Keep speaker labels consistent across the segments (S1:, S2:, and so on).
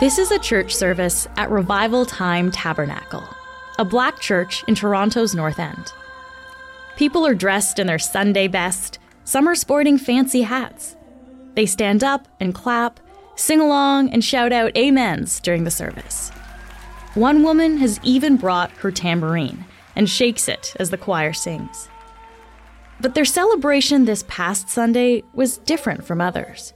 S1: This is a church service at Revivaltime Tabernacle, a black church in Toronto's North End. People are dressed in their Sunday best, some are sporting fancy hats. They stand up and clap, sing along, and shout out amens during the service. One woman has even brought her tambourine and shakes it as the choir sings. But their celebration this past Sunday was different from others.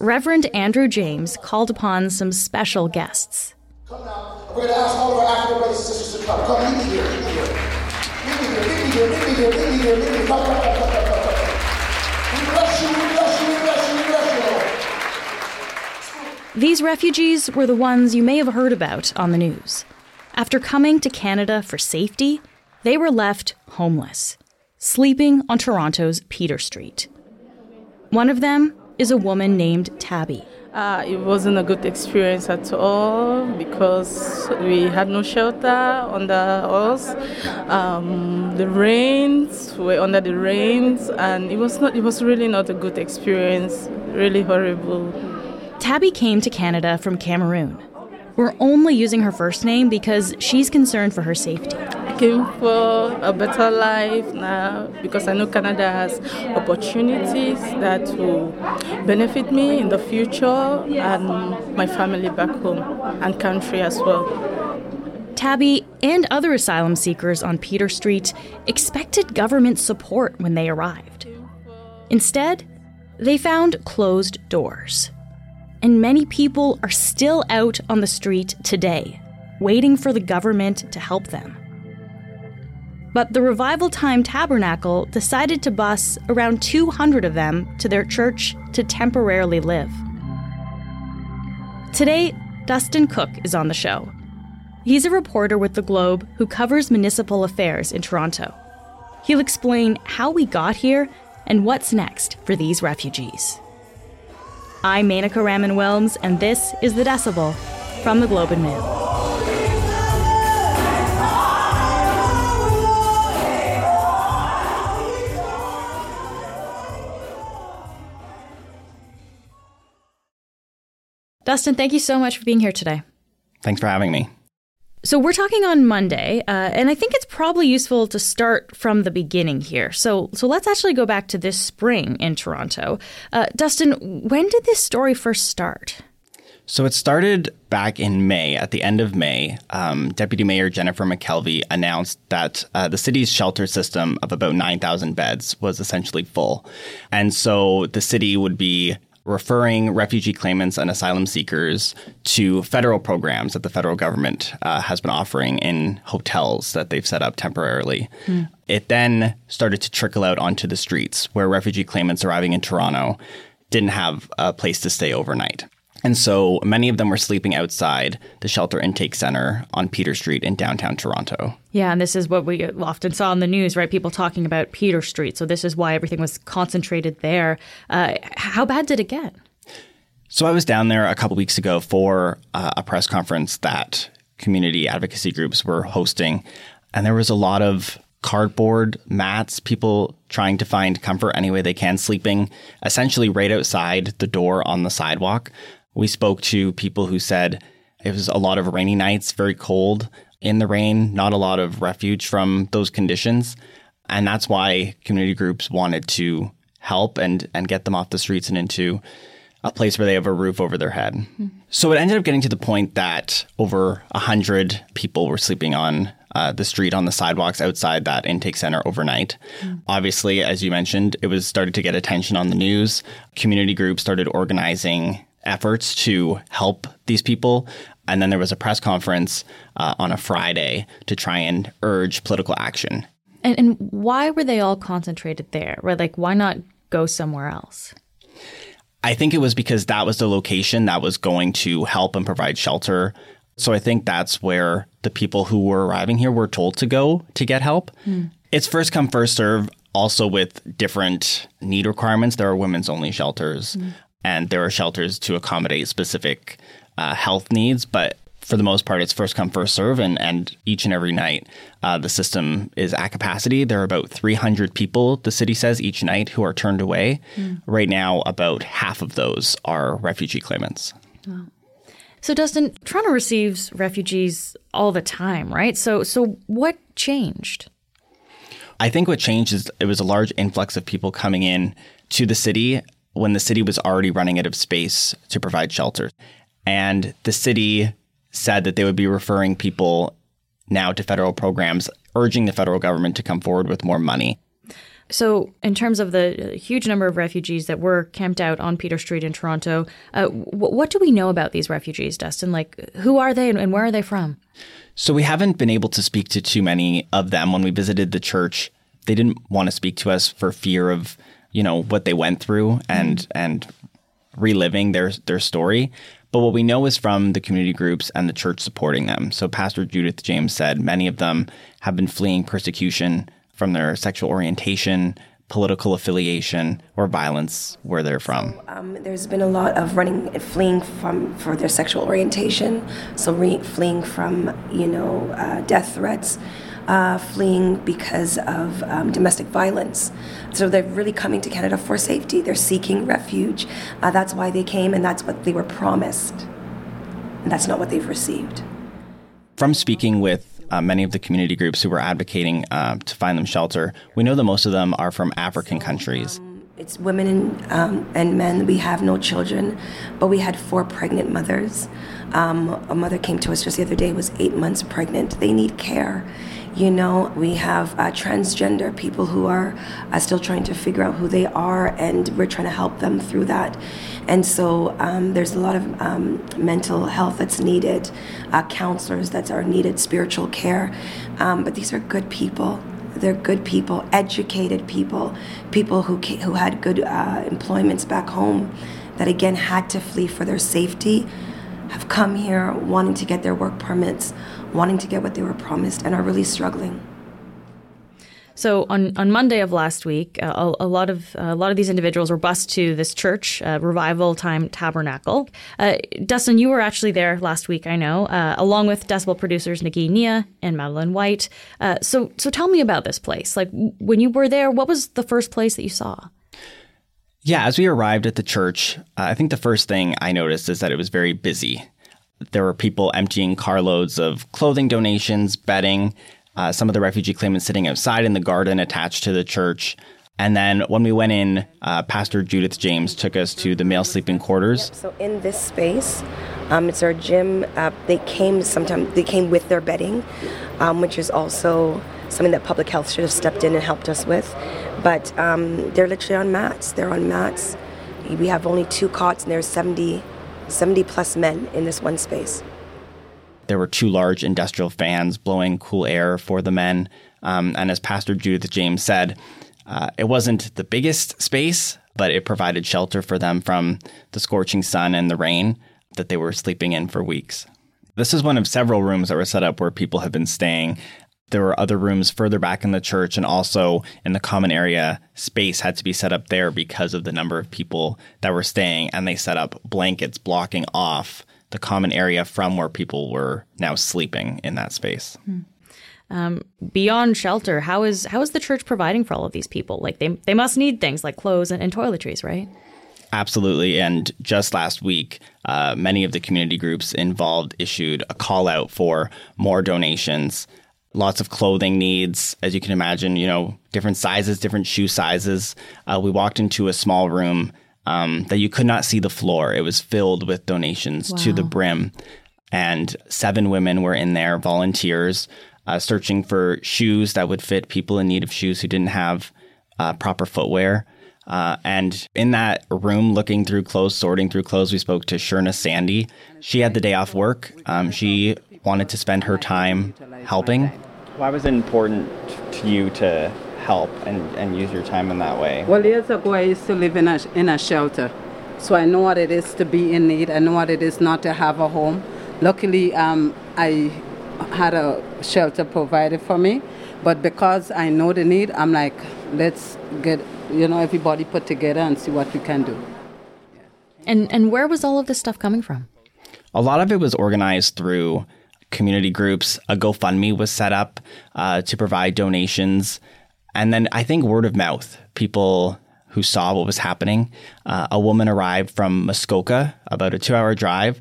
S1: Reverend Andrew James called upon some special guests.
S2: Come now. We're going to ask all of our African brothers and sisters to come. Come, meet me here, meet me here. Meet me here, meet me here, meet me here, meet me here, meet me here. Come, come, come, come, come, come. We bless you, we bless you, we bless you, we bless you, Lord.
S1: These refugees were the ones you may have heard about on the news. After coming to Canada for safety, they were left homeless, sleeping on Toronto's Peter Street. One of them is a woman named Tabby.
S3: Uh, it wasn't a good experience at all because we had no shelter under us. Um, the rains were under the rains, and it was not. It was really not a good experience. Really horrible.
S1: Tabby came to Canada from Cameroon. We're only using her first name because she's concerned for her safety.
S3: I came for a better life now because I know Canada has opportunities that will benefit me in the future and my family back home and country as well.
S1: Tabby and other asylum seekers on Peter Street expected government support when they arrived. Instead, they found closed doors. And many people are still out on the street today, waiting for the government to help them. But the Revivaltime Tabernacle decided to bus around 200 of them to their church to temporarily live. Today, Dustin Cook is on the show. He's a reporter with The Globe who covers municipal affairs in Toronto. He'll explain how we got here and what's next for these refugees. I'm Menaka Raman Wilms, and this is The Decibel from The Globe and Mail. Dustin, thank you so much for being here today.
S4: Thanks for having me.
S1: So, we're talking on Monday, uh, and I think it's probably useful to start from the beginning here. So, so let's actually go back to this spring in Toronto. Uh, Dustin, when did this story first start?
S4: So it started back in May. At the end of May, um, Deputy Mayor Jennifer McKelvey announced that uh, the city's shelter system of about 9,000 beds was essentially full. And so the city would be referring refugee claimants and asylum seekers to federal programs that the federal government uh, has been offering in hotels that they've set up temporarily. Mm. It then started to trickle out onto the streets where refugee claimants arriving in Toronto didn't have a place to stay overnight. And so many of them were sleeping outside the shelter intake center on Peter Street in downtown Toronto.
S1: Yeah, and this is what we often saw in the news, right? People talking about Peter Street. So this is why everything was concentrated there. Uh, how bad did it get?
S4: So I was down there a couple weeks ago for uh, a press conference that community advocacy groups were hosting, and there was a lot of cardboard mats, people trying to find comfort any way they can, sleeping essentially right outside the door on the sidewalk. We spoke to people who said it was a lot of rainy nights, very cold in the rain, not a lot of refuge from those conditions. And that's why community groups wanted to help and, and get them off the streets and into a place where they have a roof over their head. Mm-hmm. So it ended up getting to the point that over 100 people were sleeping on uh, the street on the sidewalks outside that intake center overnight. Mm. Obviously, as you mentioned, it was started to get attention on the news. Community groups started organizing efforts to help these people. And then there was a press conference uh, on a Friday to try and urge political action.
S1: And, and why were they all concentrated there? Right? Like, why not go somewhere else?
S4: I think it was because that was the location that was going to help and provide shelter. So I think that's where the people who were arriving here were told to go to get help. Mm. It's first come, first serve, also with different need requirements. There are women's only shelters. Mm and there are shelters to accommodate specific uh, health needs, but for the most part, it's first come, first serve, and, and each and every night, uh, the system is at capacity. There are about 300 people, the city says, each night who are turned away. Mm. Right now, about half of those are refugee claimants.
S1: Wow. So Dustin, Toronto receives refugees all the time, right? So so what changed?
S4: I think what changed is it was a large influx of people coming in to the city when the city was already running out of space to provide shelter. And the city said that they would be referring people now to federal programs, urging the federal government to come forward with more money.
S1: So, in terms of the huge number of refugees that were camped out on Peter Street in Toronto, uh, w- what do we know about these refugees, Dustin? Like, who are they and, and where are they from?
S4: So, we haven't been able to speak to too many of them. When we visited the church, they didn't want to speak to us for fear of, you know, what they went through and and reliving their their story. But what we know is from the community groups and the church supporting them. So, Pastor Judith James said many of them have been fleeing persecution from their sexual orientation, political affiliation, or violence where they're from.
S5: Um, there's been a lot of running, fleeing from for their sexual orientation, so re- fleeing from you know uh, death threats, uh, fleeing because of um, domestic violence. So they're really coming to Canada for safety. They're seeking refuge. Uh, that's why they came, and that's what they were promised, and that's not what they've received.
S4: From speaking with uh, many of the community groups who were advocating uh, to find them shelter, we know that most of them are from African countries.
S5: It's women and, um, and men. We have no children, but we had four pregnant mothers. Um, a mother came to us just the other day, was eight months pregnant. They need care. You know, we have uh, transgender people who are uh, still trying to figure out who they are, and we're trying to help them through that. And so um, there's a lot of um, mental health that's needed, uh, counselors that are needed, spiritual care. Um, but these are good people. They're good people, educated people, people who who had good uh, employments back home, that again had to flee for their safety, have come here wanting to get their work permits, wanting to get what they were promised, and are really struggling.
S1: So on, on Monday of last week, uh, a, a, lot of uh, a lot of these individuals were bused to this church, uh, Revivaltime Tabernacle. Uh, Dustin, you were actually there last week, I know, uh, along with Decibel producers Nikki Nia and Madeline White. Uh, so so tell me about this place. Like when you were there, what was the first place that you saw?
S4: Yeah, as we arrived at the church, I think the first thing I noticed is that it was very busy. There were people emptying carloads of clothing donations, bedding, uh, some of the refugee claimants sitting outside in the garden attached to the church. And then when we went in, uh, Pastor Judith James took us to the male sleeping quarters.
S5: Yep, so in this space, um, it's our gym. Uh, they came sometime. They came with their bedding, um, which is also something that public health should have stepped in and helped us with. But um, they're literally on mats. They're on mats. We have only two cots, and there's 70, 70 plus men in this one space.
S4: There were two large industrial fans blowing cool air for the men. Um, and as Pastor Judith James said, uh, it wasn't the biggest space, but it provided shelter for them from the scorching sun and the rain that they were sleeping in for weeks. This is one of several rooms that were set up where people have been staying. There were other rooms further back in the church and also in the common area. Space had to be set up there because of the number of people that were staying, and they set up blankets blocking off the common area from where people were now sleeping in that space. Hmm.
S1: Um, beyond shelter, how is how is the church providing for all of these people? Like they they must need things like clothes and, and toiletries, right?
S4: Absolutely. And just last week, uh, many of the community groups involved issued a call out for more donations. Lots of clothing needs, as you can imagine, you know, different sizes, different shoe sizes. Uh, we walked into a small room um, that you could not see the floor. It was filled with donations wow. to the brim. And seven women were in there, volunteers, uh, searching for shoes that would fit people in need of shoes who didn't have uh, proper footwear. Uh, and in that room, looking through clothes, sorting through clothes, we spoke to Sherna Sandy. She had the day off work. Um, she wanted to spend her time helping. Why was it important to you to help and, and use your time in that way?
S6: Well, years ago, I used to live in a, in a shelter. So I know what it is to be in need. I know what it is not to have a home. Luckily, um, I had a shelter provided for me. But because I know the need, I'm like, let's get, you know, everybody put together and see what we can do.
S1: And, and where was all of this stuff coming from?
S4: A lot of it was organized through community groups. A GoFundMe was set up uh, to provide donations. And then I think word of mouth, people who saw what was happening. Uh, a woman arrived from Muskoka, about a two hour drive,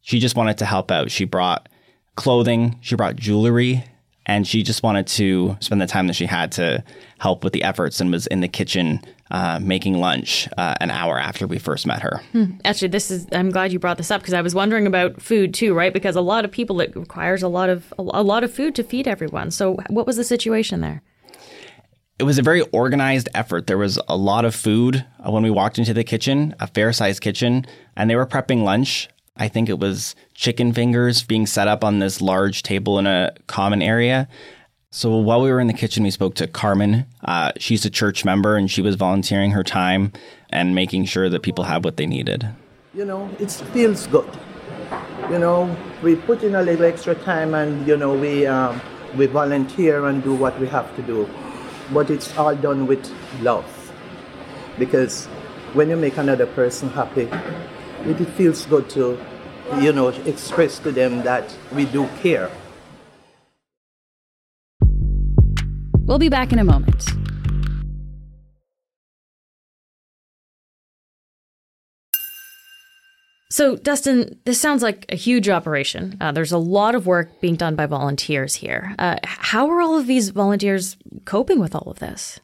S4: she just wanted to help out. She brought clothing, she brought jewelry, and she just wanted to spend the time that she had to help with the efforts and was in the kitchen uh, making lunch uh, an hour after we first met her.
S1: Actually, this is. I'm glad you brought this up because I was wondering about food too, right? Because a lot of people it requires a lot of a lot of food to feed everyone. So, what was the situation there?
S4: It was a very organized effort. There was a lot of food uh, when we walked into the kitchen, a fair sized kitchen, and they were prepping lunch. I think it was chicken fingers being set up on this large table in a common area. So while we were in the kitchen, we spoke to Carmen. Uh, she's a church member and she was volunteering her time and making sure that people have what they needed.
S7: You know, it feels good. You know, we put in a little extra time and, you know, we, um, we volunteer and do what we have to do. But it's all done with love. Because when you make another person happy, it, it feels good to, you know, express to them that we do care.
S1: We'll be back in a moment. So, Dustin, this sounds like a huge operation. Uh, there's a lot of work being done by volunteers here. Uh, how are all of these volunteers coping with all of this?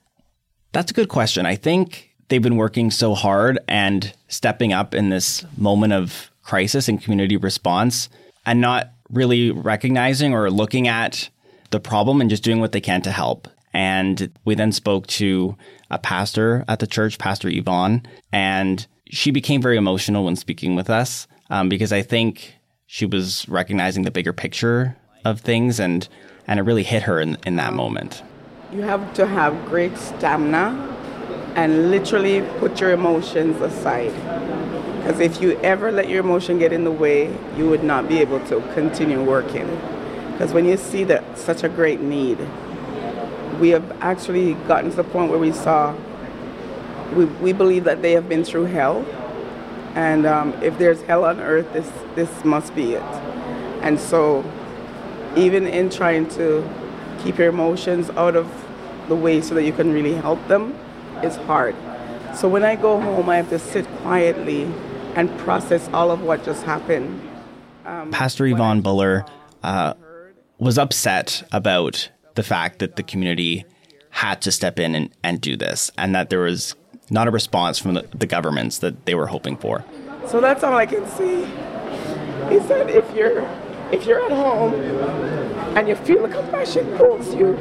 S4: That's a good question. I think they've been working so hard and stepping up in this moment of crisis and community response and not really recognizing or looking at the problem and just doing what they can to help. And we then spoke to a pastor at the church, Pastor Yvonne, and she became very emotional when speaking with us um, because I think she was recognizing the bigger picture of things and, and it really hit her in, in that moment.
S8: You have to have great stamina and literally put your emotions aside. Because if you ever let your emotion get in the way, you would not be able to continue working. Because when you see that such a great need, we have actually gotten to the point where we saw, we, we believe that they have been through hell. And um, if there's hell on earth, this, this must be it. And so, even in trying to keep your emotions out of the way so that you can really help them, it's hard. So when I go home, I have to sit quietly and process all of what just happened. Um,
S4: Pastor Yvonne Buller uh, was upset about the fact that the community had to step in and, and do this and that there was not a response from the, the governments that they were hoping for.
S8: So that's all I can see. He said if you're if you're at home and you feel the compassion pulls you,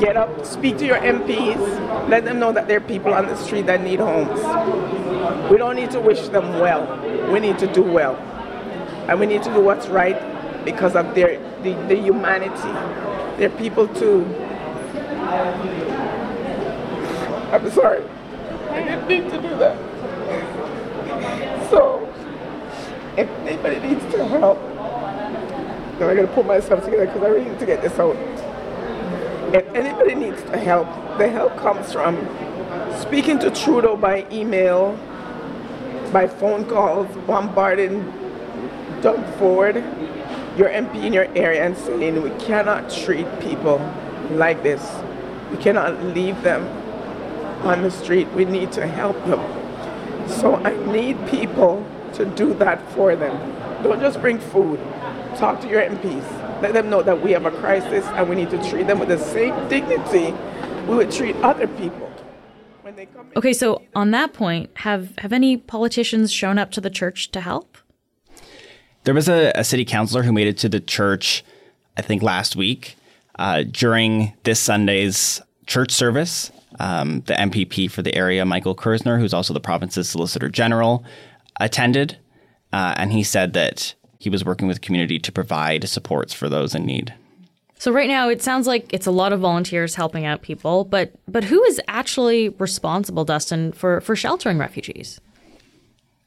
S8: get up, speak to your MPs, let them know that there are people on the street that need homes. We don't need to wish them well. We need to do well. And we need to do what's right because of their the, the humanity. They're people too. I'm sorry. I didn't need to do that. So, if anybody needs to help, then I gotta pull myself together because I really need to get this out. If anybody needs the help, the help comes from speaking to Trudeau by email, by phone calls, bombarding Doug Ford, your MP in your area, and saying we cannot treat people like this. We cannot leave them on the street. We need to help them. So I need people to do that for them. Don't just bring food. Talk to your MPs. Let them know that we have a crisis and we need to treat them with the same dignity we would treat other people. When they come
S1: Okay, so on that point, have have any politicians shown up to the church to help?
S4: There was a, a city councilor who made it to the church, I think last week, uh, during this Sunday's church service. Um, the MPP for the area, Michael Kerzner, who's also the province's Solicitor General, attended, uh, and he said that he was working with the community to provide supports for those in need.
S1: So right now it sounds like it's a lot of volunteers helping out people, but but who is actually responsible, Dustin, for for sheltering refugees?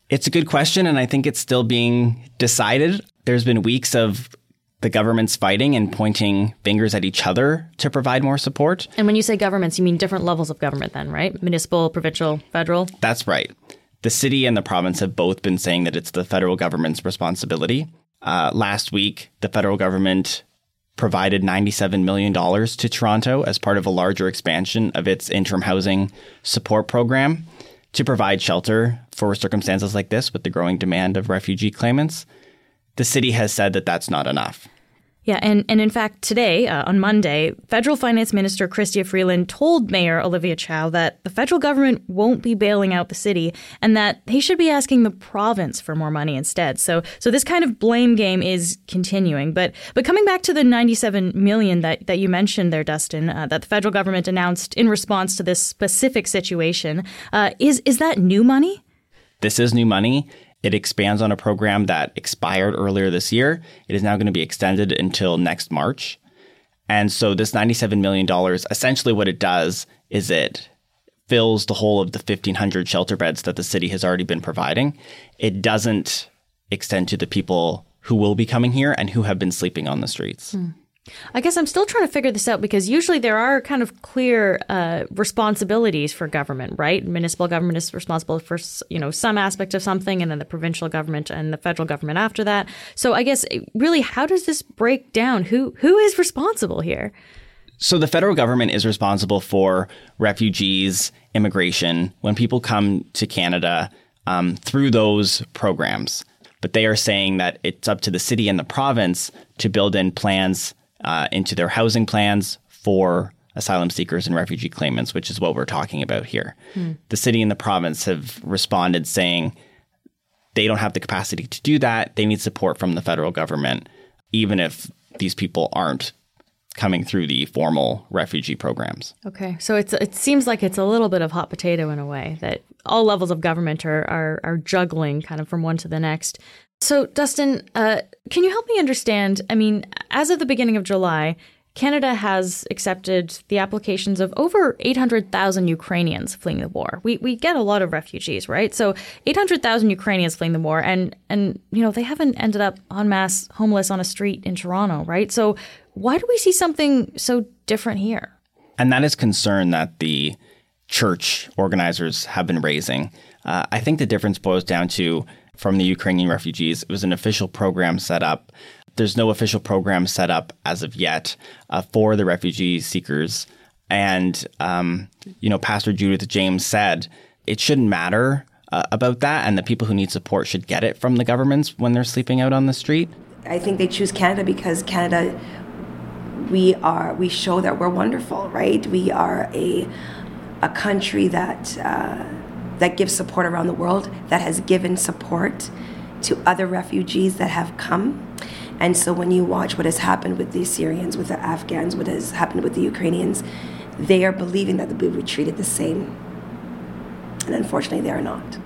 S4: It's a good question, and I think it's still being decided. There's been weeks of the governments fighting and pointing fingers at each other to provide more support.
S1: And when you say governments, you mean different levels of government then, right? Municipal, provincial, federal?
S4: That's right. The city and the province have both been saying that it's the federal government's responsibility. Uh, last week, the federal government provided $97 million to Toronto as part of a larger expansion of its interim housing support program. to provide shelter for circumstances like this with the growing demand of refugee claimants. The city has said that that's not enough.
S1: Yeah, and, and in fact, today, uh, on Monday, Federal Finance Minister Chrystia Freeland told Mayor Olivia Chow that the federal government won't be bailing out the city and that they should be asking the province for more money instead. So so this kind of blame game is continuing. But but coming back to the 97 million that, that you mentioned there, Dustin, uh, that the federal government announced in response to this specific situation, uh, is is that new money?
S4: This is new money. It expands on a program that expired earlier this year. It is now going to be extended until next March. And so this $97 million, essentially what it does is it fills the whole of the 1,500 shelter beds that the city has already been providing. It doesn't extend to the people who will be coming here and who have been sleeping on the streets.
S1: Mm. I guess I'm still trying to figure this out because usually there are kind of clear uh, responsibilities for government, right? Municipal government is responsible for you know some aspect of something, and then the provincial government and the federal government after that. So I guess really, how does this break down? Who who is responsible here?
S4: So the federal government is responsible for refugees, immigration, when people come to Canada um, through those programs. But they are saying that it's up to the city and the province to build in plans uh, into their housing plans for asylum seekers and refugee claimants, which is what we're talking about here. Hmm. The city and the province have responded saying they don't have the capacity to do that. They need support from the federal government, even if these people aren't coming through the formal refugee programs.
S1: Okay, so it's it seems like it's a little bit of hot potato in a way that all levels of government are are, are juggling kind of from one to the next. So, Dustin, uh, can you help me understand? I mean, as of the beginning of July, Canada has accepted the applications of over 800,000 Ukrainians fleeing the war. We, we get a lot of refugees, right? So 800,000 Ukrainians fleeing the war, and, and, you know, they haven't ended up en masse homeless on a street in Toronto, right? So why do we see something so different here?
S4: And that is concern that the church organizers have been raising. Uh, I think the difference boils down to from the Ukrainian refugees. It was an official program set up. There's no official program set up as of yet uh, for the refugee seekers. And, um, you know, Pastor Judith James said it shouldn't matter uh, about that, and the people who need support should get it from the governments when they're sleeping out on the street.
S5: I think they choose Canada because Canada, we are, we show that we're wonderful, right? We are a, a country that, uh, that gives support around the world, that has given support to other refugees that have come. And so when you watch what has happened with the Syrians, with the Afghans, what has happened with the Ukrainians, they are believing that they'll be treated the same. And unfortunately, they are not.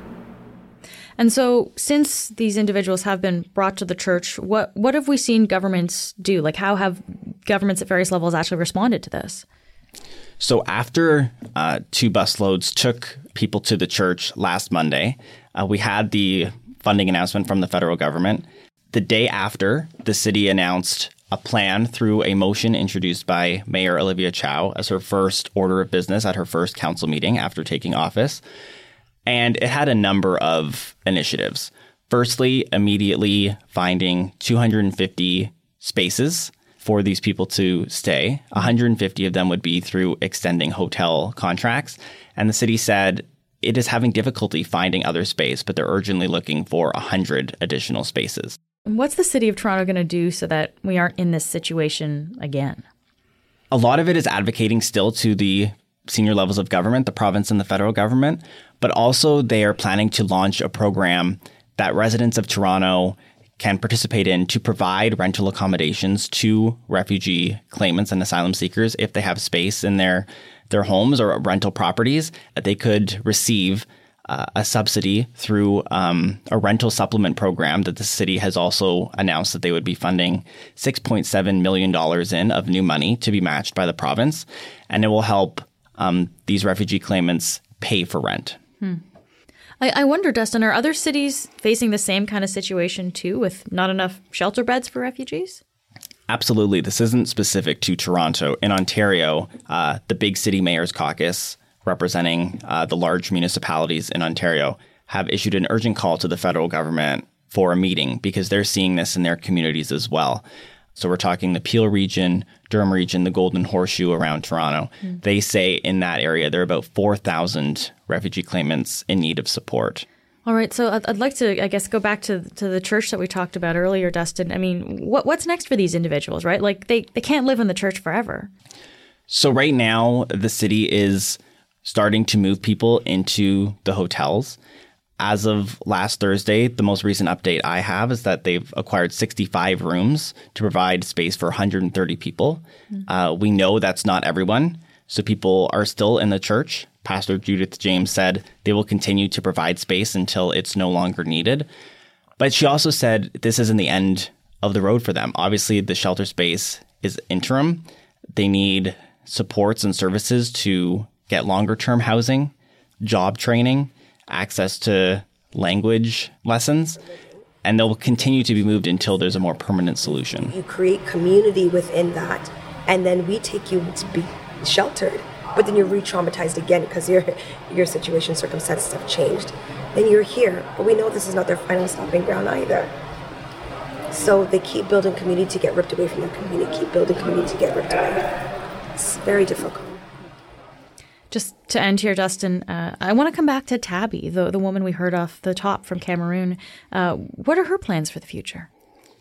S1: And so, since these individuals have been brought to the church, what what have we seen governments do? Like, how have governments at various levels actually responded to this?
S4: So after uh, two busloads took people to the church last Monday, uh, we had the funding announcement from the federal government. The day after, the city announced a plan through a motion introduced by Mayor Olivia Chow as her first order of business at her first council meeting after taking office. And it had a number of initiatives. Firstly, immediately finding 250 spaces for these people to stay. 150 of them would be through extending hotel contracts. And the city said it is having difficulty finding other space, but they're urgently looking for 100 additional spaces.
S1: What's the city of Toronto going to do so that we aren't in this situation again?
S4: A lot of it is advocating still to the senior levels of government, the province and the federal government, but also they are planning to launch a program that residents of Toronto can participate in to provide rental accommodations to refugee claimants and asylum seekers if they have space in their their homes or rental properties they could receive uh, a subsidy through um, a rental supplement program that the city has also announced that they would be funding $6.7 million in of new money to be matched by the province. And it will help um, these refugee claimants pay for rent. Hmm.
S1: I, I wonder, Dustin, are other cities facing the same kind of situation too, with not enough shelter beds for refugees?
S4: Absolutely. This isn't specific to Toronto. In Ontario, uh, the Big City Mayors Caucus, representing uh, the large municipalities in Ontario, have issued an urgent call to the federal government for a meeting because they're seeing this in their communities as well. So we're talking the Peel region, Durham region, the Golden Horseshoe around Toronto.
S1: Mm.
S4: They say in that area there are about 4,000 refugee claimants in need of support.
S1: All right, so I'd, I'd like to, I guess, go back to to the church that we talked about earlier, Dustin. I mean, what what's next for these individuals, right? Like they they can't live in the church forever.
S4: So right now, the city is starting to move people into the hotels. As of last Thursday, the most recent update I have is that they've acquired 65 rooms to provide space for 130 people. Uh, we know that's not everyone, so people are still in the church. Pastor Judith James said they will continue to provide space until it's no longer needed. But she also said this isn't the end of the road for them. Obviously, the shelter space is interim. They need supports and services to get longer term housing, job training, access to language lessons, and they'll continue to be moved until there's a more permanent solution.
S5: You create community within that, and then we take you to be sheltered. But then you're re-traumatized again because your your situation, circumstances have changed. Then you're here, but we know this is not their final stopping ground either. So they keep building community to get ripped away from their community, keep building community to get ripped away. It's very difficult.
S1: Just to end here, Dustin, uh, I want to come back to Tabby, the the woman we heard off the top from Cameroon. Uh, what are her plans for the future?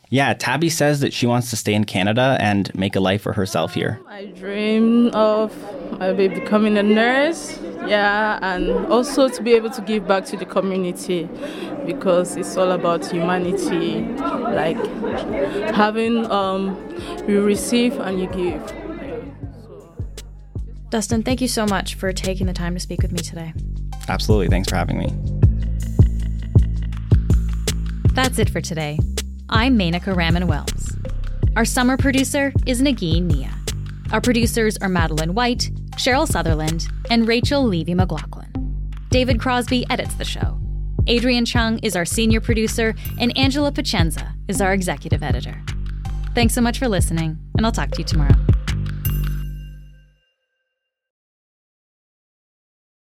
S4: Yeah, Tabby says that she wants to stay in Canada and make a life for herself here.
S3: I dream of maybe becoming a nurse, yeah, and also to be able to give back to the community because it's all about humanity, like having um, you receive and you give.
S1: Dustin, thank you so much for taking the time to speak with me today.
S4: Absolutely. Thanks for having me.
S1: That's it for today. I'm Menaka Raman Wilms. Our summer producer is Nagin Nia. Our producers are Madeline White, Cheryl Sutherland, and Rachel Levy McLaughlin. David Crosby edits the show. Adrian Chung is our senior producer, and Angela Pacienza is our executive editor. Thanks so much for listening, and I'll talk to you tomorrow.